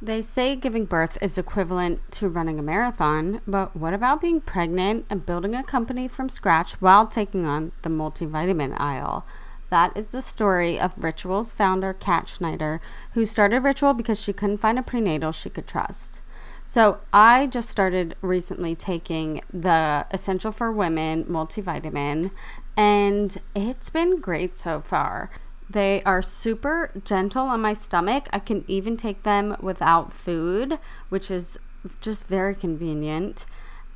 They say giving birth is equivalent to running a marathon, but what about being pregnant and building a company from scratch while taking on the multivitamin aisle? That is the story of Ritual's founder, Kat Schneider, who started Ritual because she couldn't find a prenatal she could trust. So I just started recently taking the Essential for Women multivitamin, and it's been great so far. They are super gentle on my stomach. I can even take them without food, which is just very convenient.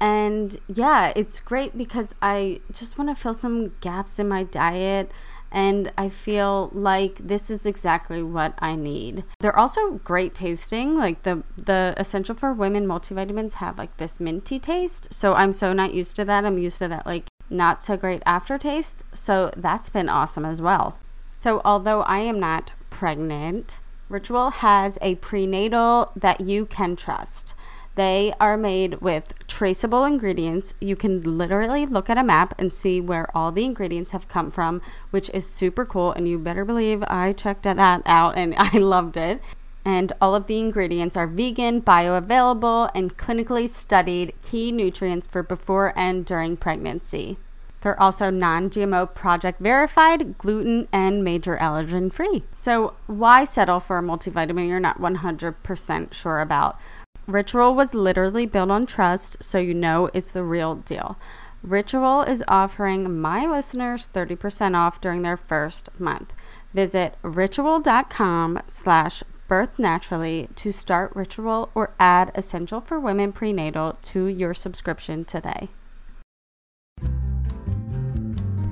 And yeah, it's great because I just want to fill some gaps in my diet and I feel like this is exactly what I need. They're also great tasting. Like the the Essential for Women multivitamins have like this minty taste. So I'm so not used to that. I'm used to that like not so great aftertaste. So that's been awesome as well. So, although I am not pregnant, Ritual has a prenatal that you can trust. They are made with traceable ingredients. You can literally look at a map and see where all the ingredients have come from, which is super cool. And you better believe I checked that out and I loved it. And all of the ingredients are vegan, bioavailable, and clinically studied key nutrients for before and during pregnancy. They're also non GMO project verified, gluten, and major allergen free. So, why settle for a multivitamin you're not 100% sure about? Ritual was literally built on trust, so you know it's the real deal. Ritual is offering my listeners 30% off during their first month. Visit ritual.com slash birth naturally to start Ritual or add Essential for Women Prenatal to your subscription today.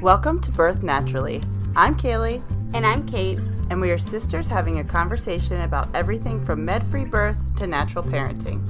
Welcome to Birth Naturally. I'm Kaylee. And I'm Kate. And we are sisters having a conversation about everything from med free birth to natural parenting.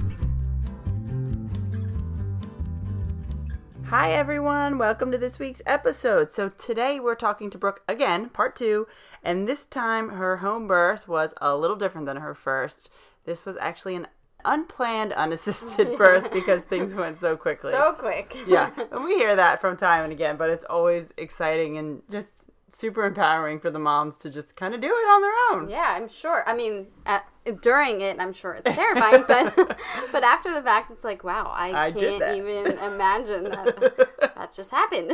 Hi, everyone. Welcome to this week's episode. So, today we're talking to Brooke again, part two. And this time her home birth was a little different than her first. This was actually an unplanned, unassisted birth because things went so quickly. So quick. yeah. And we hear that from time and again, but it's always exciting and just super empowering for the moms to just kind of do it on their own. Yeah, I'm sure. I mean, at, during it, I'm sure it's terrifying, but but after the fact, it's like, wow, I, I can't even imagine that that just happened.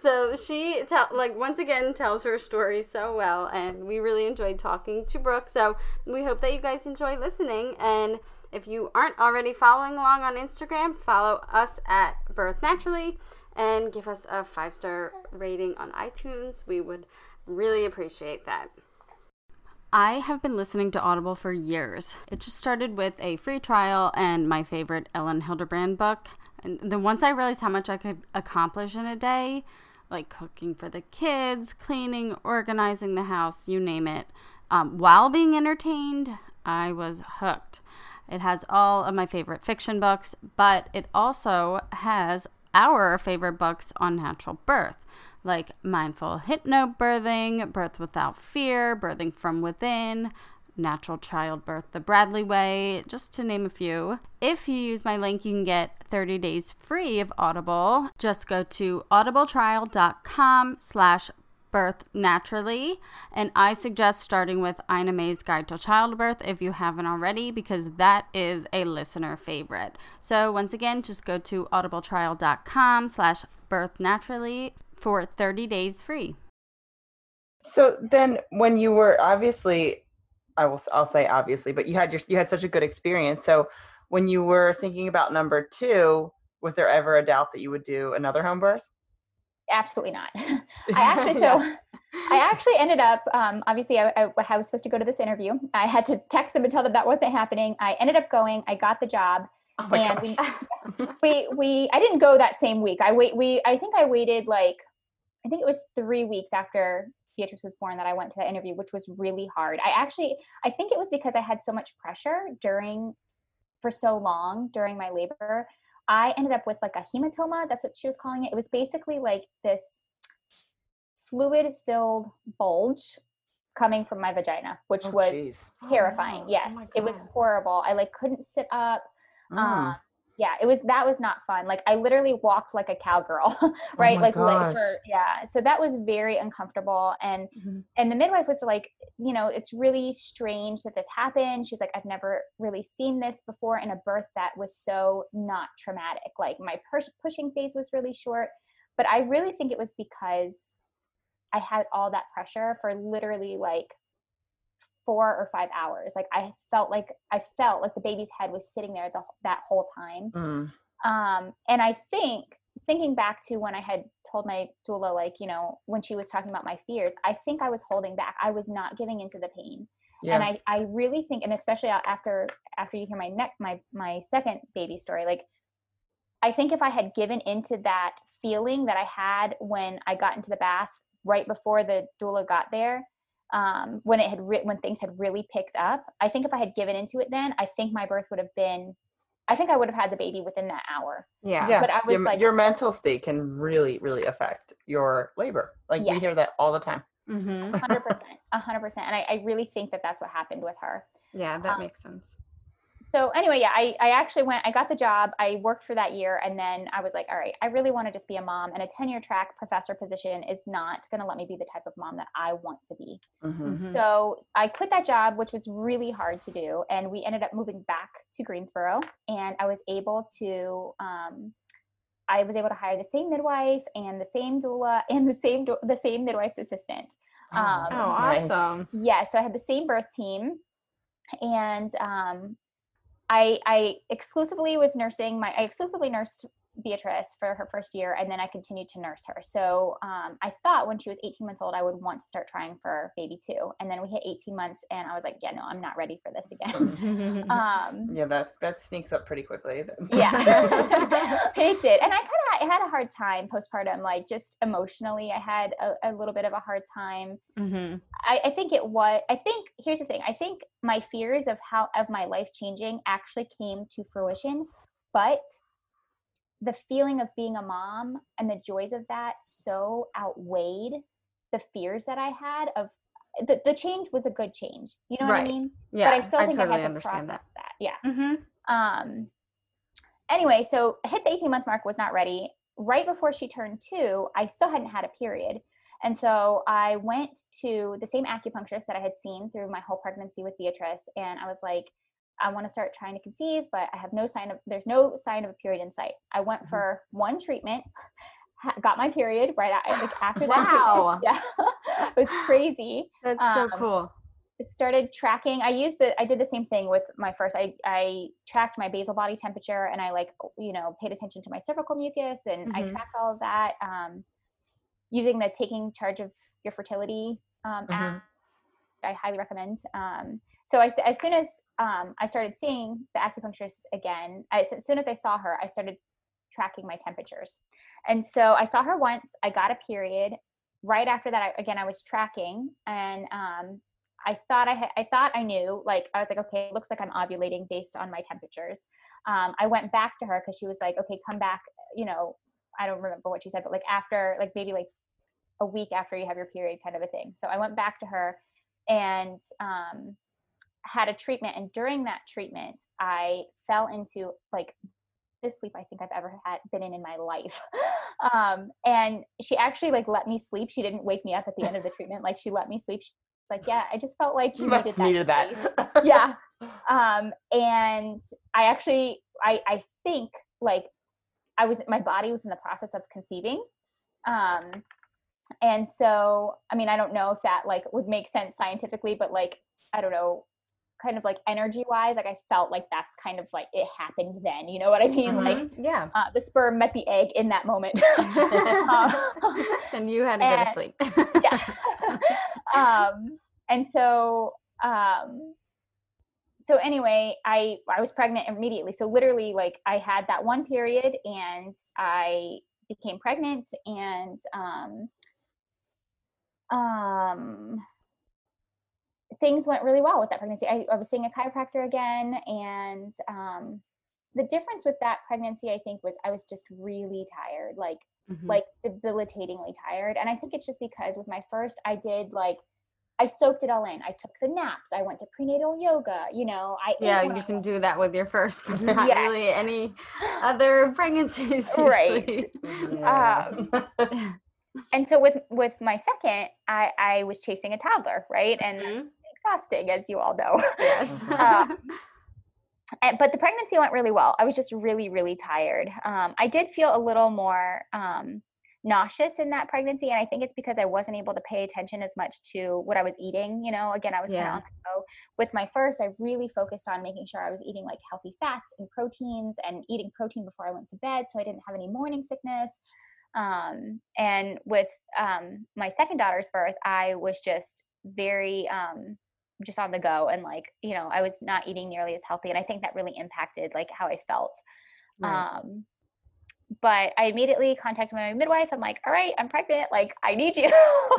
so she tell like once again tells her story so well, and we really enjoyed talking to Brooke. So we hope that you guys enjoy listening and. If you aren't already following along on Instagram, follow us at Birth Naturally and give us a five star rating on iTunes. We would really appreciate that. I have been listening to Audible for years. It just started with a free trial and my favorite Elin Hilderbrand book. And then once I realized how much I could accomplish in a day, like cooking for the kids, cleaning, organizing the house, you name it, um, while being entertained, I was hooked. It has all of my favorite fiction books, but it also has our favorite books on natural birth, like Mindful Hypnobirthing, Birth Without Fear, Birthing from Within, Natural Childbirth the Bradley Way, just to name a few. If you use my link, you can get 30 days free of Audible. Just go to audibletrial.com slash birth naturally. And I suggest starting with Ina May's Guide to Childbirth if you haven't already, because that is a listener favorite. So once again, just go to audibletrial.com slash birth naturally for 30 days free. So then when you were obviously I will I'll say obviously, but you had your you had such a good experience. So when you were thinking about number 2, was there ever a doubt that you would do another home birth? Absolutely not. I actually, so I actually ended up, um, obviously, I, I, I, was supposed to go to this interview. I had to text them and tell them that wasn't happening. I ended up going, I got the job. Oh and we, we, we, I didn't go that same week. I wait, we, I think I waited like, I think it was three weeks after Beatrice was born that I went to the interview, which was really hard. I actually, I think it was because I had so much pressure during, for so long during my labor I ended up with like a hematoma. That's what she was calling it. It was basically like this fluid filled bulge coming from my vagina, which oh, was geez. terrifying. Oh, yes, oh it was horrible. I like couldn't sit up. Mm. Um, yeah it was that was not fun like i literally walked like a cowgirl Oh right my like for yeah so that was very uncomfortable and Mhm. and the midwife was like you know it's really strange that this happened. She's like i've never really seen this before in a birth that was so not traumatic like my push- pushing phase was really short. But i really think it was because i had all that pressure for literally like four or five hours like i felt like i felt like the baby's head was sitting there the, that whole time Mm. um and i think thinking back to when i had told my doula like you know when she was talking about my fears i think i was holding back i was not giving into the pain Yeah. and i i really think and especially after after you hear my neck my my second baby story like i think if i had given into that feeling that i had when i got into the bath right before the doula got there um when it had re- when things had really picked up i think if i had given into it then i think my birth would have been i think i would have had the baby within that hour Yeah. yeah, but I was your, like- your mental state can really, really affect your labor. Like we hear that all the time. Mm-hmm. 100% 100% and I, I really think that that's what happened with her Yeah, that Um, makes sense. So anyway yeah I, I actually went i got the job i worked for that year and then i was like all right i really want to just be a mom and a tenure track professor position is not going to let me be the type of mom that i want to be hmm Mhm. so i quit that job which was really hard to do and we ended up moving back to greensboro and i was able to um, i was able to hire the same midwife and the same doula and the same do- the same midwife's assistant Um, Oh, that's nice. awesome. yeah so i had the same birth team and um i i exclusively was nursing my i exclusively nursed beatrice for her first year and then i continued to nurse her. So um, i thought when she was 18 months old i would want to start trying for baby two. And then we hit 18 months and i was like yeah no i'm not ready for this again. Um Yeah, that that sneaks up pretty quickly. yeah. It did. And i kind of had a hard time postpartum like just emotionally i had a, a little bit of a hard time. Hmm I, I think it was i think here's the thing i think my fears of how of my life changing actually came to fruition but the feeling of being a mom and the joys of that so outweighed the fears that i had of the, the change was a good change you know what Right. i mean Yeah, but i still think totally i had to process that. yeah that. hmm um anyway so I hit the 18 month mark was not ready right before she turned two i still hadn't had a period and so i went to the same acupuncturist that i had seen through my whole pregnancy with beatrice and i was like i want to start trying to conceive but i have no sign of there's no sign of a period in sight i went Mhm. for one treatment got my period right after that Wow. treatment. yeah it was crazy That's Um, so cool. started tracking i used the i did the same thing with my first i i tracked my basal body temperature and i like you know paid attention to my cervical mucus and i Mhm. tracked all of that um using the taking charge of your fertility um Mhm. app i highly recommend um so I, as soon as um, I started seeing the acupuncturist again, I, as soon as I saw her, I started tracking my temperatures. And so I saw her once. I got a period. Right after that, I, again, I was tracking, and um, I thought I had, I thought I knew. Like I was like, okay, it looks like I'm ovulating based on my temperatures. Um, I went back to her because she was like, okay, come back. You know, I don't remember what she said, but like after, like maybe like a week after you have your period, kind of a thing. So I went back to her, and um, had a treatment and during that treatment i fell into like this sleep i think i've ever had been in in my life. Um and she actually like let me sleep. She didn't wake me up at the end of the treatment. Like she let me sleep. She's like yeah i just felt like you You must needed that needed that. yeah. Um and i actually i i think like i was my body was in the process of conceiving. Um and so i mean i don't know if that like would make sense scientifically but like i don't know kind of like energy wise like i felt like that's kind of like it happened then you know what i mean like Mhm. yeah. uh, the sperm met the egg in that moment Um, and you had to go to sleep. yeah um and so um so anyway i i was pregnant immediately so literally like i had that one period and i became pregnant and um um things went really well with that pregnancy i, I was seeing a chiropractor again and um the difference with that pregnancy i think was i was just really tired like Mhm. like debilitatingly tired and i think it's just because with my first i did like I soaked it all in. I took the naps. I went to prenatal yoga. You know, I yeah, you can do that with your first, but not yes. really any other pregnancies. Right. Um, and so with with my second, I I was chasing a toddler, right, and mm-hmm. Exhausting, as you all know. Yes. uh, but the pregnancy went really well. I was just really, really tired. Um, I did feel a little more um, nauseous in that pregnancy and i think it's because i wasn't able to pay attention as much to what i was eating you know again i was yeah. kind of on the go with my first i really focused on making sure i was eating like healthy fats and proteins and eating protein before i went to bed so i didn't have any morning sickness um, and with um, my second daughter's birth i was just very um, just on the go and like you know i was not eating nearly as healthy and i think that really impacted like how i felt right. um but I immediately contacted my midwife. I'm like, all right, I'm pregnant. Like, I need you.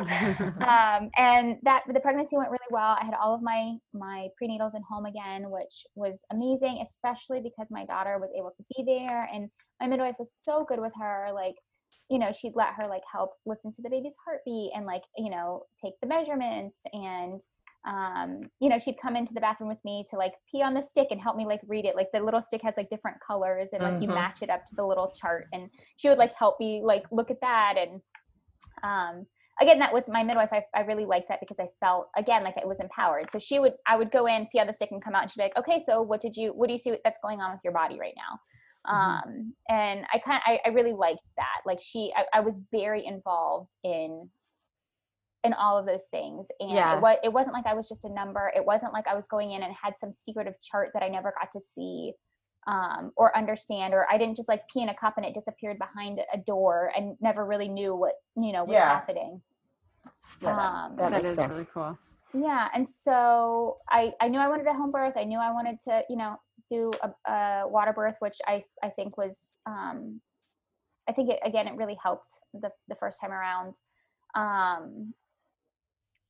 um, and that the pregnancy went really well. I had all of my my prenatals in home again, which was amazing, especially because my daughter was able to be there, and my midwife was so good with her. Like, you know, she'd let her like help listen to the baby's heartbeat and like, you know, take the measurements and um, you know, she'd come into the bathroom with me to like pee on the stick and help me like read it. Like the little stick has like different colors and like mm-hmm. you match it up to the little chart and she would like help me like look at that. And um, again, that with my midwife, I, I really liked that because I felt again like I was empowered. So she would, I would go in, pee on the stick and come out and she'd be like, okay, so what did you, what do you see that's going on with your body right now? Mm-hmm. um and i kind I, I really liked that like she I, I was very involved in and all of those things. And yeah. it, was, it wasn't like I was just a number. It wasn't like I was going in and had some secretive chart that I never got to see um, or understand, or I didn't just like pee in a cup and it disappeared behind a door and never really knew what, you know, was yeah. happening. Yeah, um, that, that is sense. really cool. Yeah. And so I, I knew I wanted a home birth. I knew I wanted to, you know, do a, a water birth, which I, I think was, um, I think it, again, it really helped the, the first time around. Um,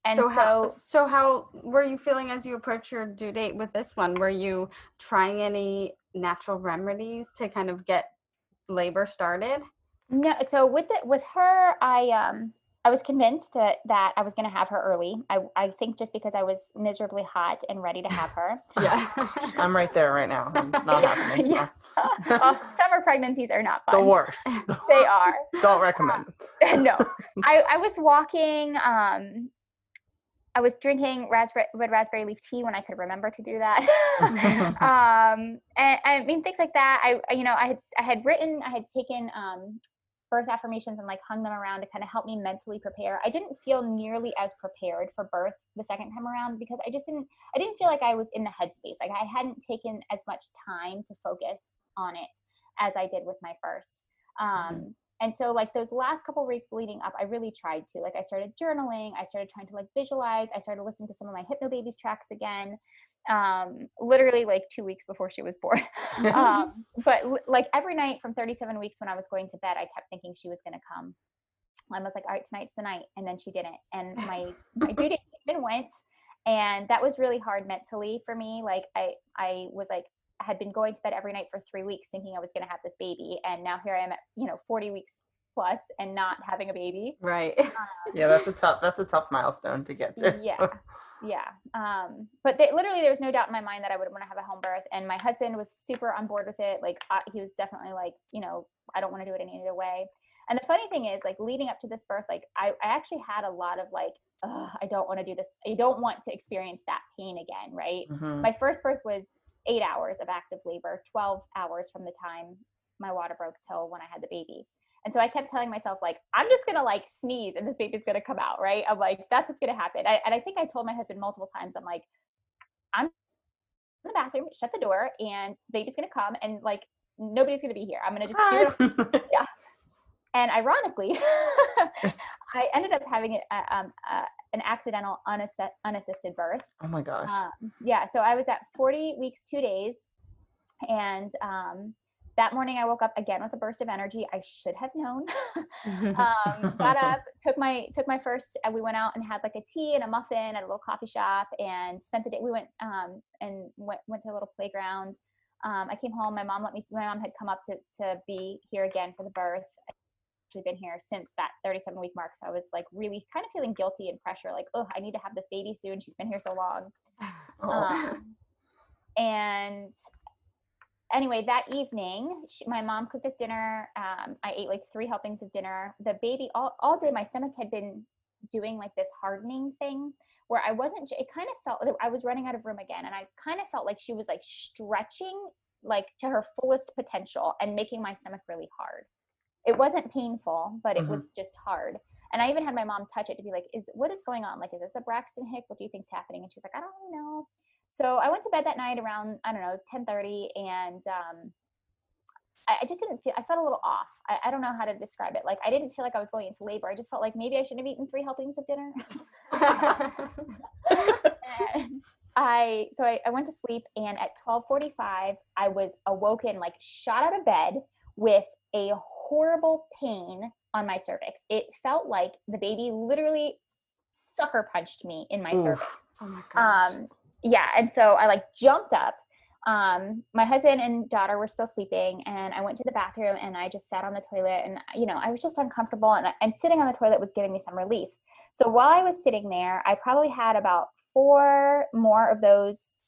and so, so how, so how were you feeling as you approached your due date with this one? Were you trying any natural remedies to kind of get labor started? No. So with it, with her, I um I was convinced that, that I was going to have her early. I, I think just because I was miserably hot and ready to have her. yeah, I'm right there right now. It's not happening. So. Yeah. well, summer pregnancies are not fun. The worst. they are. Don't recommend. no, I, I was walking um, I was drinking raspberry red raspberry leaf tea when I could remember to do that. um, and I mean things like that. I you know I had I had written I had taken um, birth affirmations and like hung them around to kind of help me mentally prepare. I didn't feel nearly as prepared for birth the second time around because I just didn't I didn't feel like I was in the headspace. Like I hadn't taken as much time to focus on it as I did with my first. Um, mm-hmm and so like those last couple weeks leading up i really tried to like i started journaling i started trying to like visualize i started listening to some of my Hypnobabies tracks again um literally like two weeks before she was born. Um but like every night from 37 weeks when i was going to bed i kept thinking she was going to come. I was like all right tonight's the night and then she didn't. And my my due date even went and that was really hard mentally for me. Like i i was like had been going to bed every night for three weeks thinking I was going to have this baby. And now here I am at, you know, 40 weeks plus and not having a baby. Right. Um, yeah, that's a tough, that's a tough milestone to get to. yeah. Yeah. Um, but they, literally there was no doubt in my mind that I would want to have a home birth. And my husband was super on board with it. Like uh, he was definitely like, you know, I don't want to do it any other way. And the funny thing is like leading up to this birth, like I, I actually had a lot of like, I don't want to do this. I don't want to experience that pain again. Right. Mm-hmm. My first birth was eight hours of active labor, 12 hours from the time my water broke till when I had the baby. And so I kept telling myself, like, I'm just gonna like sneeze and this baby's gonna come out, right? I'm like, that's what's gonna happen. I, and I think I told my husband multiple times, I'm like, I'm in the bathroom, shut the door, and baby's gonna come, and like nobody's gonna be here. I'm gonna just do it. yeah. And ironically, I ended up having a, um, uh, an accidental unassist- unassisted birth. Oh my gosh. Um, yeah. So I was at 40 weeks, two days. And um, that morning I woke up again with a burst of energy. I should have known. um, got up, took my took my first. Uh, we went out and had like a tea and a muffin at a little coffee shop, and spent the day. We went um, and went went to a little playground. Um, I came home. My mom let me. My mom had come up to to be here again for the birth, actually been here since that 37 week mark. So I was like really kind of feeling guilty and pressure, like, oh, I need to have this baby soon. She's been here so long. Oh. Um, and anyway, that evening, she, my mom cooked us dinner. Um, I ate like three helpings of dinner. The baby, all, all day, my stomach had been doing like this hardening thing where I wasn't, it kind of felt, I was running out of room again. And I kind of felt like she was like stretching like to her fullest potential and making my stomach really hard. It wasn't painful, but it Mhm. was just hard. And I even had my mom touch it to be like, "Is what is going on? Like, is this a Braxton Hick? What do you think's happening?" And she's like, "I don't really know." So I went to bed that night around I don't know ten thirty, and um, I, I just didn't feel. I felt a little off. I, I don't know how to describe it. Like I didn't feel like I was going into labor. I just felt like maybe I shouldn't have eaten three helpings of dinner. I so I, I went to sleep and at 12:45 I was awoken like shot out of bed with a horrible pain on my cervix. It felt like the baby literally sucker punched me in my Oof. cervix. oh my gosh. Um yeah, and so I like jumped up. Um my husband and daughter were still sleeping and I went to the bathroom and I just sat on the toilet and you know, I was just uncomfortable and and sitting on the toilet was giving me some relief. So while I was sitting there, I probably had about four more of those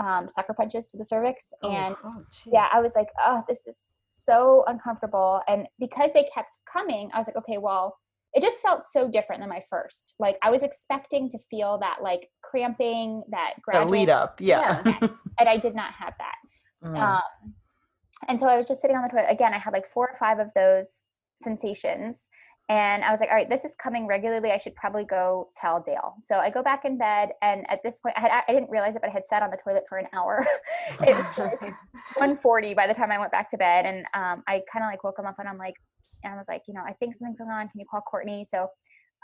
um, sucker punches to the cervix. Oh, And oh, yeah. I was like, oh, this is so uncomfortable. And because they kept coming, I was like, okay, well, it just felt so different than my first. Like I was expecting to feel that like cramping, that The gradual lead up. Yeah. Yes. and I did not have that. Mm. Um, and so I was just sitting on the toilet. Again, I had like four or five of those sensations. And I was like, all right, this is coming regularly. I should probably go tell Dale. So I go back in bed. And at this point, I, had, I didn't realize it, but I had sat on the toilet for an hour. it was like 140 by the time I went back to bed. And um, I kind of like woke him up and I'm like, and I was like, you know, I think something's going on. Can you call Courtney? So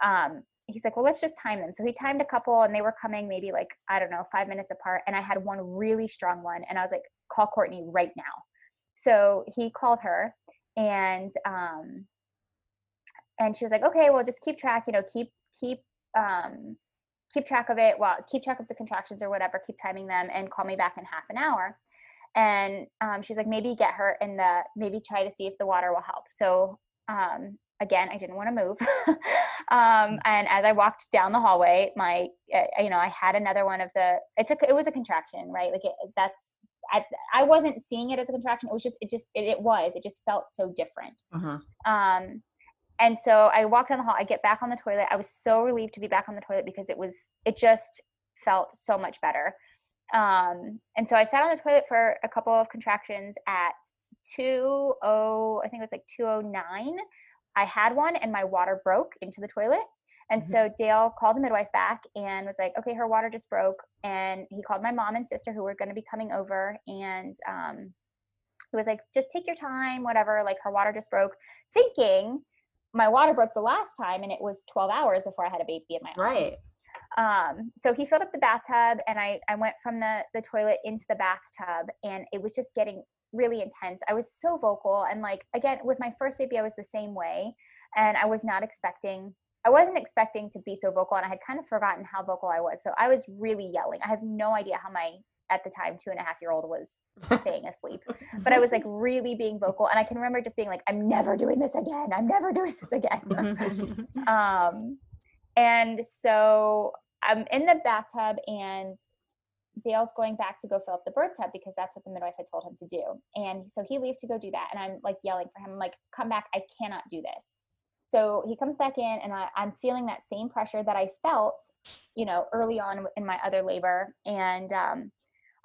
um, he's like, well, let's just time them. So he timed a couple and they were coming maybe like, I don't know, five minutes apart. And I had one really strong one. And I was like, call Courtney right now. So he called her and, um, and she was like, okay, well, just keep track, you know, keep, keep, um, keep track of it. Well, keep track of the contractions or whatever, keep timing them and call me back in half an hour. And um, she's like, maybe get her in the, maybe try to see if the water will help. So um, again, I didn't want to move. um, and as I walked down the hallway, my, uh, you know, I had another one of the, it took, it was a contraction, right? Like it, that's, I, I wasn't seeing it as a contraction. It was just, it just, it, it was, it just felt so different. Mhm. Um, and so I walk down the hall. I get back on the toilet. I was so relieved to be back on the toilet because it was it just felt so much better. Um, and so I sat on the toilet for a couple of contractions at two oh I think it was like two oh nine. I had one and my water broke into the toilet. And Mhm. so Dale called the midwife back and was like, okay, her water just broke. And he called my mom and sister who were going to be coming over. And um, he was like, just take your time, whatever. Like her water just broke, thinking my water broke the last time and it was 12 hours before I had a baby in my arms. Right. Um, so he filled up the bathtub and I, I went from the, the toilet into the bathtub and it was just getting really intense. I was so vocal and like, again, with my first baby, I was the same way. And I was not expecting, I wasn't expecting to be so vocal and I had kind of forgotten how vocal I was. So I was really yelling. I have no idea how my, at the time, two and a half year old was staying asleep but I was like really being vocal. And I can remember just being like, I'm never doing this again. I'm never doing this again. um, and so I'm in the bathtub and Dale's going back to go fill up the birth tub because that's what the midwife had told him to do. And so he leaves to go do that. And I'm like yelling for him, I'm like, come back. I cannot do this. So he comes back in and I, I'm feeling that same pressure that I felt, you know, early on in my other labor. And um,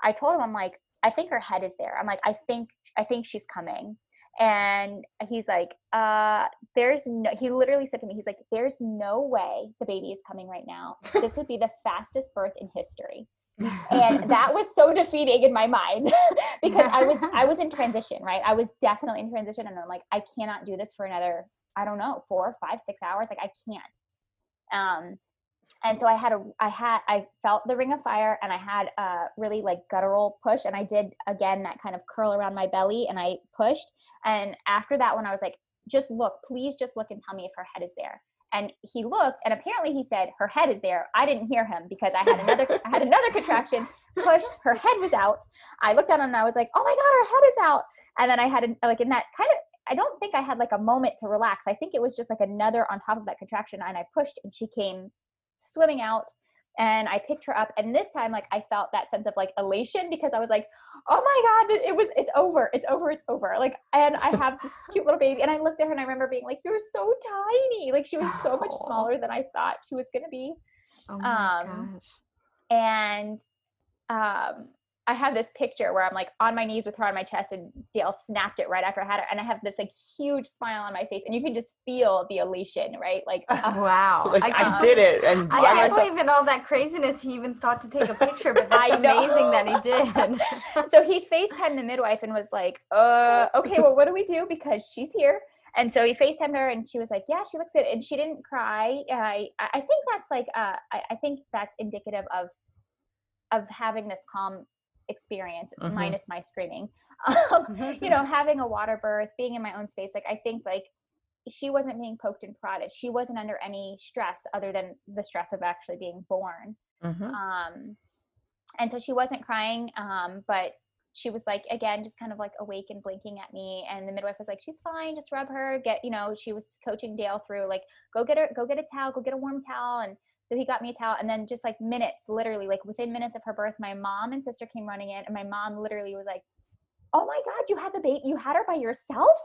I told him, I'm like, I think her head is there. I'm like, I think, I think she's coming. And he's like, uh, there's no, he literally said to me, he's like, there's no way the baby is coming right now. This would be the fastest birth in history. And that was so defeating in my mind because I was, I was in transition, right? I was definitely in transition. And I'm like, I cannot do this for another, I don't know, four, five, six hours. Like I can't. Um, and so I had a, I had, I felt the ring of fire and I had a really like guttural push and I did again that kind of curl around my belly and I pushed. And after that one, I was like, just look, please just look and tell me if her head is there. And he looked and apparently he said, her head is there. I didn't hear him because I had another, I had another contraction pushed, her head was out. I looked down and I was like, oh my God, her head is out. And then I had, a, like in that kind of, I don't think I had like a moment to relax. I think it was just like another on top of that contraction. And I pushed and she came swimming out and I picked her up. And this time, like I felt that sense of like elation because I was like, oh my God, it was, it's over, it's over, it's over. Like, and I have this cute little baby. And I looked at her and I remember being like, you're so tiny. Like she was so much smaller than I thought she was going to be. Oh my um, gosh. And um, I have this picture where I'm like on my knees with her on my chest, and Dale snapped it right after I had her, and I have this like huge smile on my face, and you can just feel the elation, right? Like, uh, wow, like, I, I did it, and I can't believe in all that craziness he even thought to take a picture, but that's amazing that he did. so he Facetimed the midwife and was like, "Uh, okay, well, what do we do? Because she's here." And so he FaceTimed her and she was like, yeah, she looks good. And she didn't cry. I, I think that's like, uh, I, I think that's indicative of, of having this calm experience mm-hmm. minus my screaming. Um, you know having a water birth being in my own space like i think like she wasn't being poked and prodded. She wasn't under any stress other than the stress of actually being born. Mm-hmm. um, and so she wasn't crying um, but she was like again just kind of like awake and blinking at me. And the midwife was like she's fine just rub her get you know she was coaching dale through like go get her go get a towel go get a warm towel and so he got me a towel. And then just like minutes, literally, like within minutes of her birth, my mom and sister came running in. And my mom literally was like, Oh my God, you had the baby, you had her by yourself?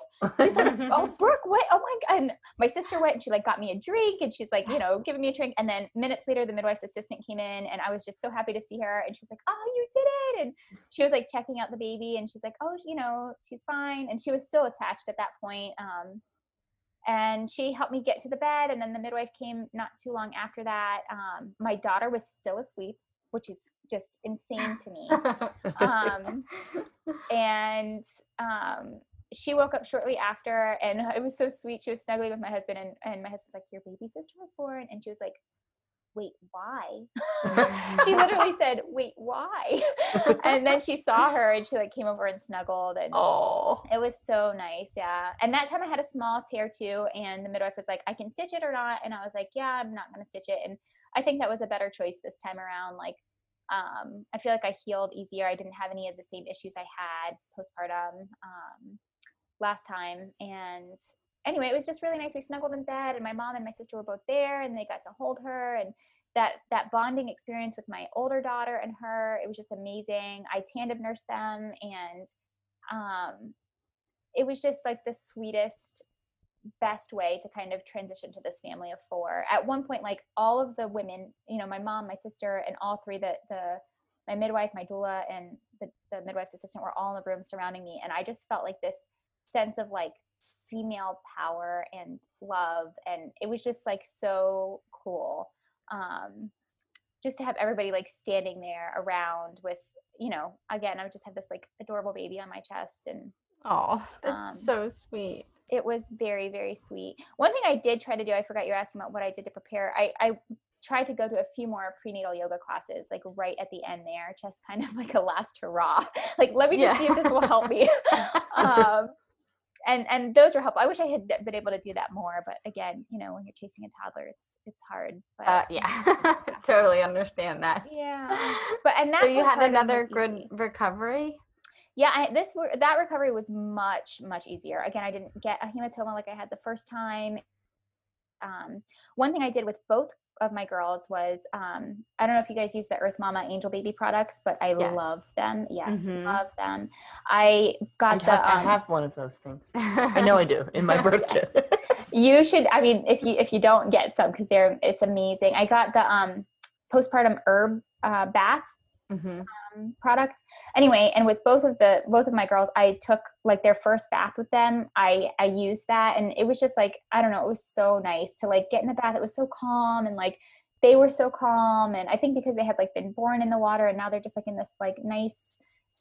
She's like, Oh, Brooke, what? Oh my God. And my sister went and she like got me a drink and she's like, you know, giving me a drink. And then minutes later, the midwife's assistant came in and I was just so happy to see her. And she was like, Oh, you did it. And she was like checking out the baby and she's like, Oh, you know, she's fine. And she was still attached at that point. Um, and she helped me get to the bed and then the midwife came not too long after that. Um, my daughter was still asleep which is just insane to me. Um, and um, she woke up shortly after and it was so sweet. She was snuggling with my husband and, and my husband's like your baby sister was born and she was like wait, why? she literally said, wait, why? and then she saw her and she like came over and snuggled and oh, it was so nice. Yeah. And that time I had a small tear too. And the midwife was like, I can stitch it or not. And I was like, yeah, I'm not going to stitch it. And I think that was a better choice this time around. Like, um, I feel like I healed easier. I didn't have any of the same issues I had postpartum, um, last time. And anyway, it was just really nice. We snuggled in bed, and my mom and my sister were both there, and they got to hold her, and that that bonding experience with my older daughter and her, it was just amazing. I tandem nursed them, and um, it was just like the sweetest best way to kind of transition to this family of four. At one point, like all of the women, you know, my mom, my sister, and all three, the the my midwife, my doula, and the, the midwife's assistant were all in the room surrounding me. And I just felt like this sense of like female power and love and it was just like so cool um just to have everybody like standing there around with you know again i would just had this like adorable baby on my chest and oh that's um, so sweet. it was very very sweet. One thing i did try to do i forgot you're asking about what i did to prepare i i tried to go to a few more prenatal yoga classes like right at the end there just kind of like a last hurrah. Like let me just yeah. see if this will help me. Um and and those were helpful. I wish I had been able to do that more, but again, you know, when you're chasing a toddler, it's it's hard. But uh, yeah, totally understand that. Yeah, but and that so you had another good recovery. Yeah, I, this that recovery was much much easier. Again, I didn't get a hematoma like I had the first time. Um, one thing I did with both of my girls was um, I don't know if you guys use the Earth Mama Angel Baby products, but I yes. love them. Yes, mm-hmm. love them. I got I the. Have, um, I have one of those things. I know I do in my birth kit. you should. I mean, if you if you don't get some because they're it's amazing. I got the um postpartum herb uh, bath. Mm-hmm um, product. Anyway, and with both of the both of my girls, I took like their first bath with them. I I used that, and it was just like I don't know, it was so nice to like get in the bath. It was so calm and like they were so calm, and I think because they had like been born in the water, and now they're just like in this like nice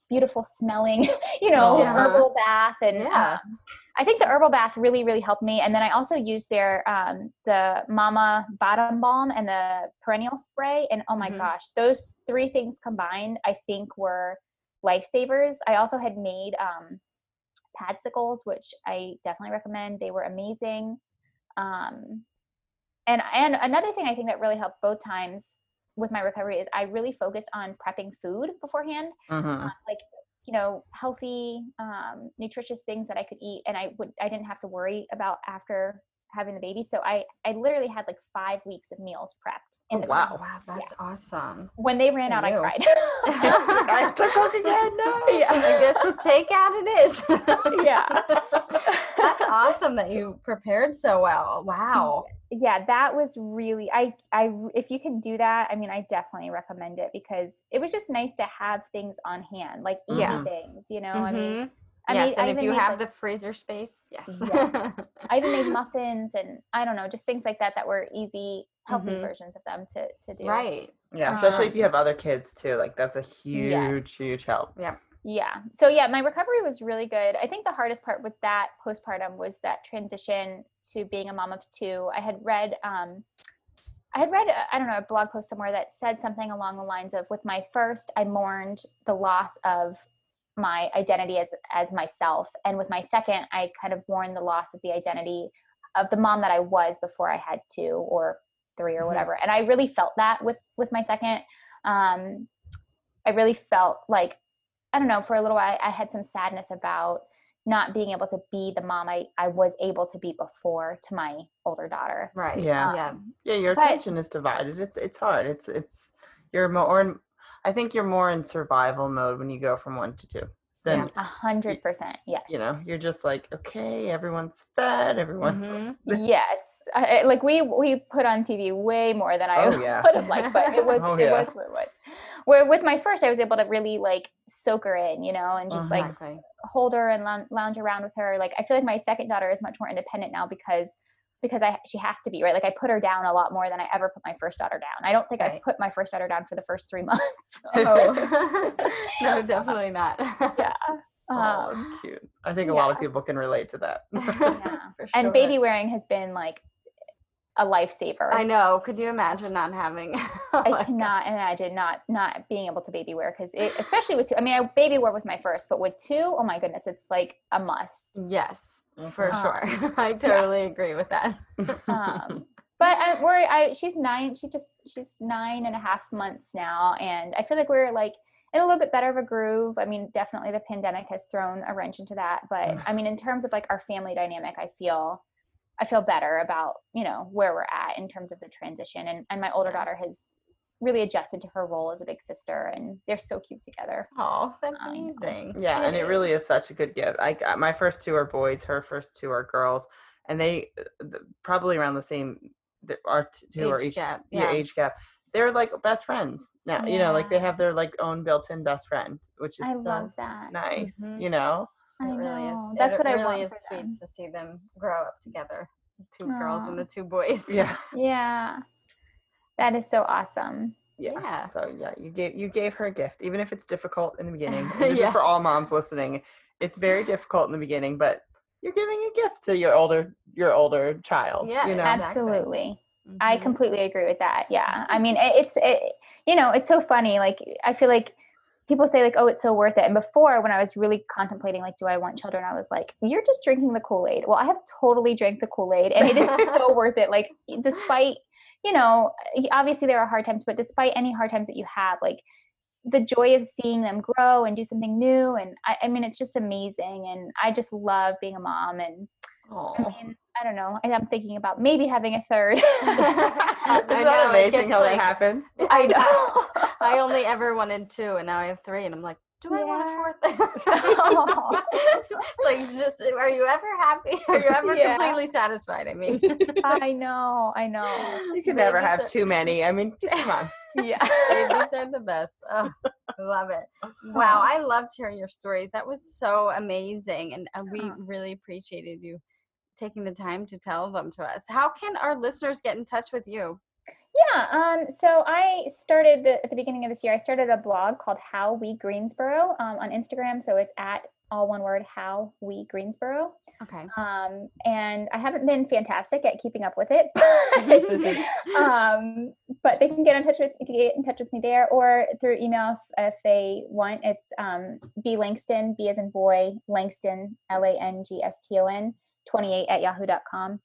beautiful smelling, you know, yeah. herbal bath. And yeah. Um, I think the herbal bath really, really helped me. And then I also used their um, the Mama Bottom Balm and the Perineal Spray. And oh my mm-hmm. gosh, those three things combined, I think were lifesavers. I also had made um, padsicles, which I definitely recommend. They were amazing. Um, and and another thing I think that really helped both times with my recovery is I really focused on prepping food beforehand. Mm-hmm. Uh, like you know healthy um, nutritious things that i could eat and i would i didn't have to worry about after having the baby so i i literally had like five weeks of meals prepped in Oh, the wow. Wow, that's awesome. when they ran For out i cried I have to cook again. No. I guess take out it is. Yeah. That's awesome that you prepared so well. Wow. Yeah that was really i i if you can do that i mean i definitely recommend it because it was just nice to have things on hand like easy Yes. things you know i mean. I yes, made- I and if you made, have like- the freezer space, yes. Yes. I even made muffins and I don't know, just things like that that were easy, healthy Mhm. versions of them to to do. right. Yeah, especially if Um, you have other kids too. Like that's a huge, huge help. Yeah. So yeah, my recovery was really good. I think the hardest part with that postpartum was that transition to being a mom of two. I had read um I had read I don't know a blog post somewhere that said something along the lines of with my first I mourned the loss of my identity as as myself and with my second I kind of mourned the loss of the identity of the mom that I was before I had two or three or Mhm. whatever. And I really felt that with with my second um I really felt like I don't know, for a little while, I had some sadness about not being able to be the mom I, I was able to be before to my older daughter. Right. Yeah. Yeah. Um, Yeah, your But- attention is divided. It's it's hard. It's it's you're more. In, I think you're more in survival mode when you go from one to two. Then A hundred percent, yes. you know you're just like okay, everyone's fed, everyone's. Mhm. yes. I, I- like we we put on TV way more than I Oh, yeah. would have liked, but it was Oh, it was what it was. Where with my first, I was able to really like soak her in, you know, and just Uh-huh. like Exactly. hold her and lounge, lounge around with her. Like I feel like my second daughter is much more independent now because because I she has to be right. Like I put her down a lot more than I ever put my first daughter down. I don't think I put my first daughter down for the first three months. Oh. no, definitely not. yeah. Oh, Um, that's cute. I think a lot of people can relate to that. yeah. For And baby wearing has been like a lifesaver. I know. Could you imagine not having? Oh I my God. cannot imagine not not being able to baby wear because especially with two. I mean, I baby wear with my first, but with two, oh my goodness, it's like a must. Yes, for Mhm. sure. I totally agree with that. um, but I, we're I, she's nine she just she's nine and a half months now and i feel like we're like in a little bit better of a groove i mean definitely the pandemic has thrown a wrench into that but Mm. i mean in terms of like our family dynamic i feel i feel better about you know where we're at in terms of the transition and, and my older daughter has really adjusted to her role as a big sister and they're so cute together Oh, that's I know. amazing. Yeah, and it really is such a good gift. I got my first two are boys, her first two are girls, and they uh, probably around the same. th- Our t- two are Age each gap, yeah. yeah. age gap. They're like best friends now. You know, like they have their like own built-in best friend, which is i so love that nice. Mhm. You know, I It really know. is. that's it what i really want is for sweet them. to see them grow up together. The two girls and the two boys. yeah, yeah that is so awesome yeah. Yeah. So yeah, you gave you gave her a gift, even if it's difficult in the beginning. This Yeah. is for all moms listening. It's very difficult in the beginning, but you're giving a gift to your older your older child. Yeah, you know. Absolutely I Mhm. completely agree with that. Yeah. I mean, it, it's, it, you know, it's so funny. Like, I feel like people say, like, oh, it's so worth it. And before, when I was really contemplating, like, do I want children? I was like, you're just drinking the Kool Aid. Well, I have totally drank the Kool Aid and it is so worth it. Like, despite, you know, obviously there are hard times, but despite any hard times that you have, like, the joy of seeing them grow and do something new. And I, I mean, it's just amazing. And I just love being a mom. And I mean, I don't know. I- I'm thinking about maybe having a third. Isn't I that know, amazing gets how like- that happens? I know. I only ever wanted two, and now I have three, and I'm like, do I want a fourth? It's like, just are you ever happy? Are you ever Yeah. completely satisfied? I mean, I know. I know. You can never have are- too many. I mean, just come on. Yeah. Babies are the best. Oh, I love it. Wow, I loved hearing your stories. That was so amazing, and uh, we really appreciated you taking the time to tell them to us. How can our listeners get in touch with you? Yeah. Um, so I started the, at the beginning of this year, I started a blog called How We Greensboro um, on Instagram. So it's at all one word, How We Greensboro. Okay. Um, and I haven't been fantastic at keeping up with it. but, um, but they can get in touch with get in touch with me there or through email if, if they want. It's um, B Langston, B as in boy, Langston, L A N G S T O N, 28 at yahoo.com.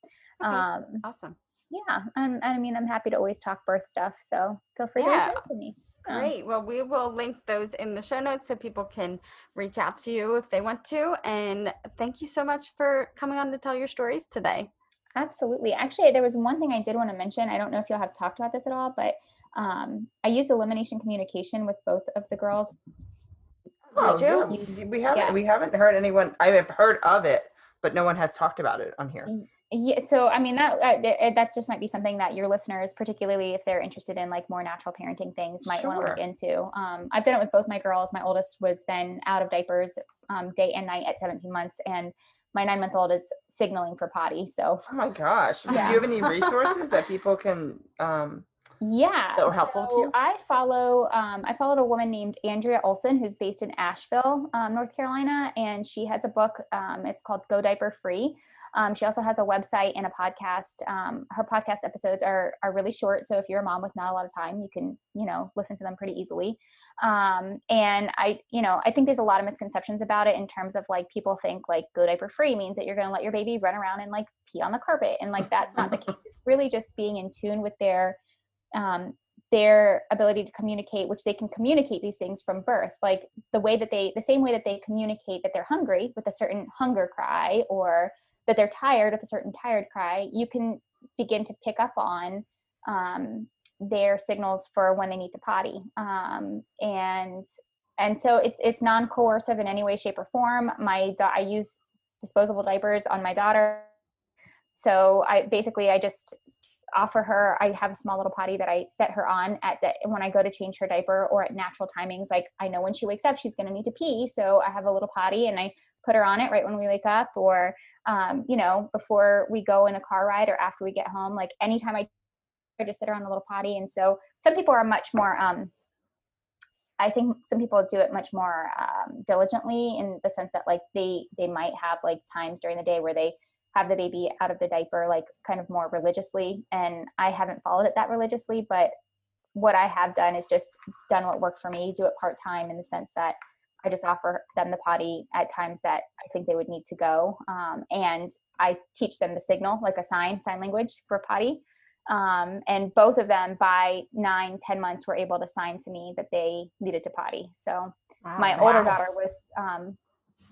Okay. Um, Awesome. yeah, I'm, I mean, I'm happy to always talk birth stuff. So feel free to Yeah. reach out to me. Great. Well, we will link those in the show notes so people can reach out to you if they want to. And thank you so much for coming on to tell your stories today. Absolutely. Actually, there was one thing I did want to mention. I don't know if you'll have talked about this at all, but um, I used elimination communication with both of the girls. Oh, Did you? yeah. We haven't Yeah. we haven't heard anyone. I have heard of it, but no one has talked about it on here. Yeah, so I mean that uh, th- that just might be something that your listeners, particularly if they're interested in like more natural parenting things, might want to look into. Um, I've done it with both my girls. My oldest was then out of diapers um, day and night at 17 months, and my nine month old is signaling for potty. So Oh my gosh! Do you have any resources that people can? Um, yeah, That were helpful to so you? I follow um, I followed a woman named Andrea Olson who's based in Asheville, um, North Carolina, and she has a book. Um, it's called Go Diaper Free. Um, she also has a website and a podcast. Um, her podcast episodes are are really short, so if you're a mom with not a lot of time, you can you know listen to them pretty easily. Um, and I you know I think there's a lot of misconceptions about it in terms of like people think like Go Diaper Free means that you're going to let your baby run around and like pee on the carpet, and like that's not the case. It's really just being in tune with their um, their ability to communicate, which they can communicate these things from birth, like the way that they, the same way that they communicate that they're hungry with a certain hunger cry or that they're tired with a certain tired cry, you can begin to pick up on um, their signals for when they need to potty. Um, and and so it's it's non-coercive in any way, shape, or form. My I use disposable diapers on my daughter, so I basically I just offer her i have a small little potty that i set her on at when i go to change her diaper or at natural timings like i know when she wakes up she's going to need to pee so i have a little potty and i put her on it right when we wake up or um, you know before we go in a car ride or after we get home like anytime i I just sit her on the little potty and so some people are much more um, i think some people do it much more um, diligently in the sense that like they they might have like times during the day where they have the baby out of the diaper like kind of more religiously and i haven't followed it that religiously but what i have done is just done what worked for me do it part-time in the sense that i just offer them the potty at times that i think they would need to go um, and i teach them the signal like a sign sign language for potty um, and both of them by nine ten months were able to sign to me that they needed to potty so my older Wow. daughter was um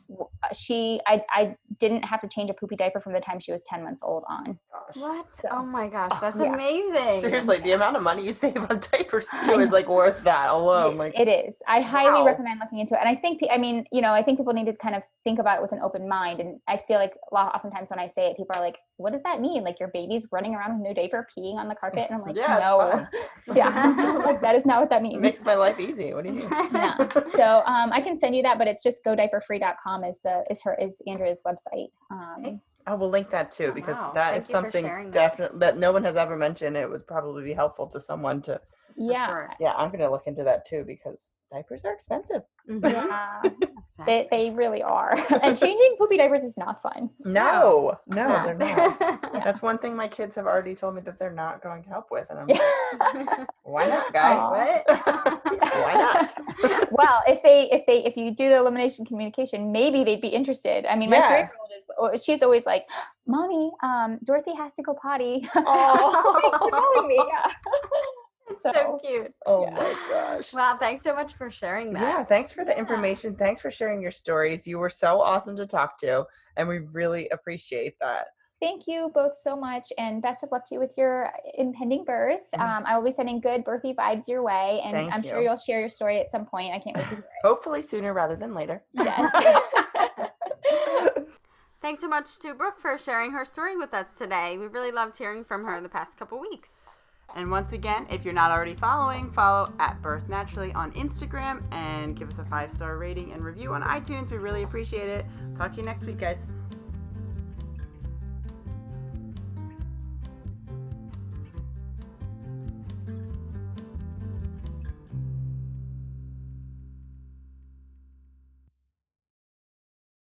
Uh, she I, I didn't have to change a poopy diaper from the time she was 10 months old on gosh. What? So- Oh my gosh, oh, that's Yeah. amazing. Seriously, the amount of money you save on diapers too is like worth that alone. Like, it is i highly Wow. recommend looking into it and i think i mean you know i think people need to kind of think about it with an open mind and i feel like a lot oftentimes when i say it people are like what does that mean like your baby's running around with no diaper peeing on the carpet and i'm like Yeah, no yeah like that is not what that it means makes my life easy. What do you mean? yeah so um, i can send you that but it's just godiaperfree.com is the is her is andrea's website um, I will link that too Oh, because wow. that Thank is something definitely that. that no one has ever mentioned. It would probably be helpful to someone to. yeah sure. Yeah, I'm gonna look into that too because diapers are expensive. Mhm. yeah Exactly. they, they really are and changing poopy diapers is not fun No, no, Yeah. they're not. That's one thing my kids have already told me that they're not going to help with, and I'm like, why not, guys? Aw. Why not? well if they if they if you do the elimination communication maybe they'd be interested i mean my Yeah. three-year-old is oh, she's always like mommy um dorothy has to go potty Oh. Thanks for telling me yeah It's so So, cute. Oh Yeah. my gosh. Wow, thanks so much for sharing that. Yeah, thanks for the Yeah. information. Thanks for sharing your stories. You were so awesome to talk to, and we really appreciate that. thank you both so much and best of luck to you with your impending birth um, i will be sending good birthy vibes your way and Thank i'm sure you. you'll share your story at some point i can't wait to hear it. Hopefully sooner rather than later. yes Thanks so much to Brooke for sharing her story with us today. We really loved hearing from her in the past couple weeks. And once again, if you're not already following, follow at Birth Naturally on Instagram and give us a five star rating and review on iTunes. We really appreciate it. Talk to you next week, guys.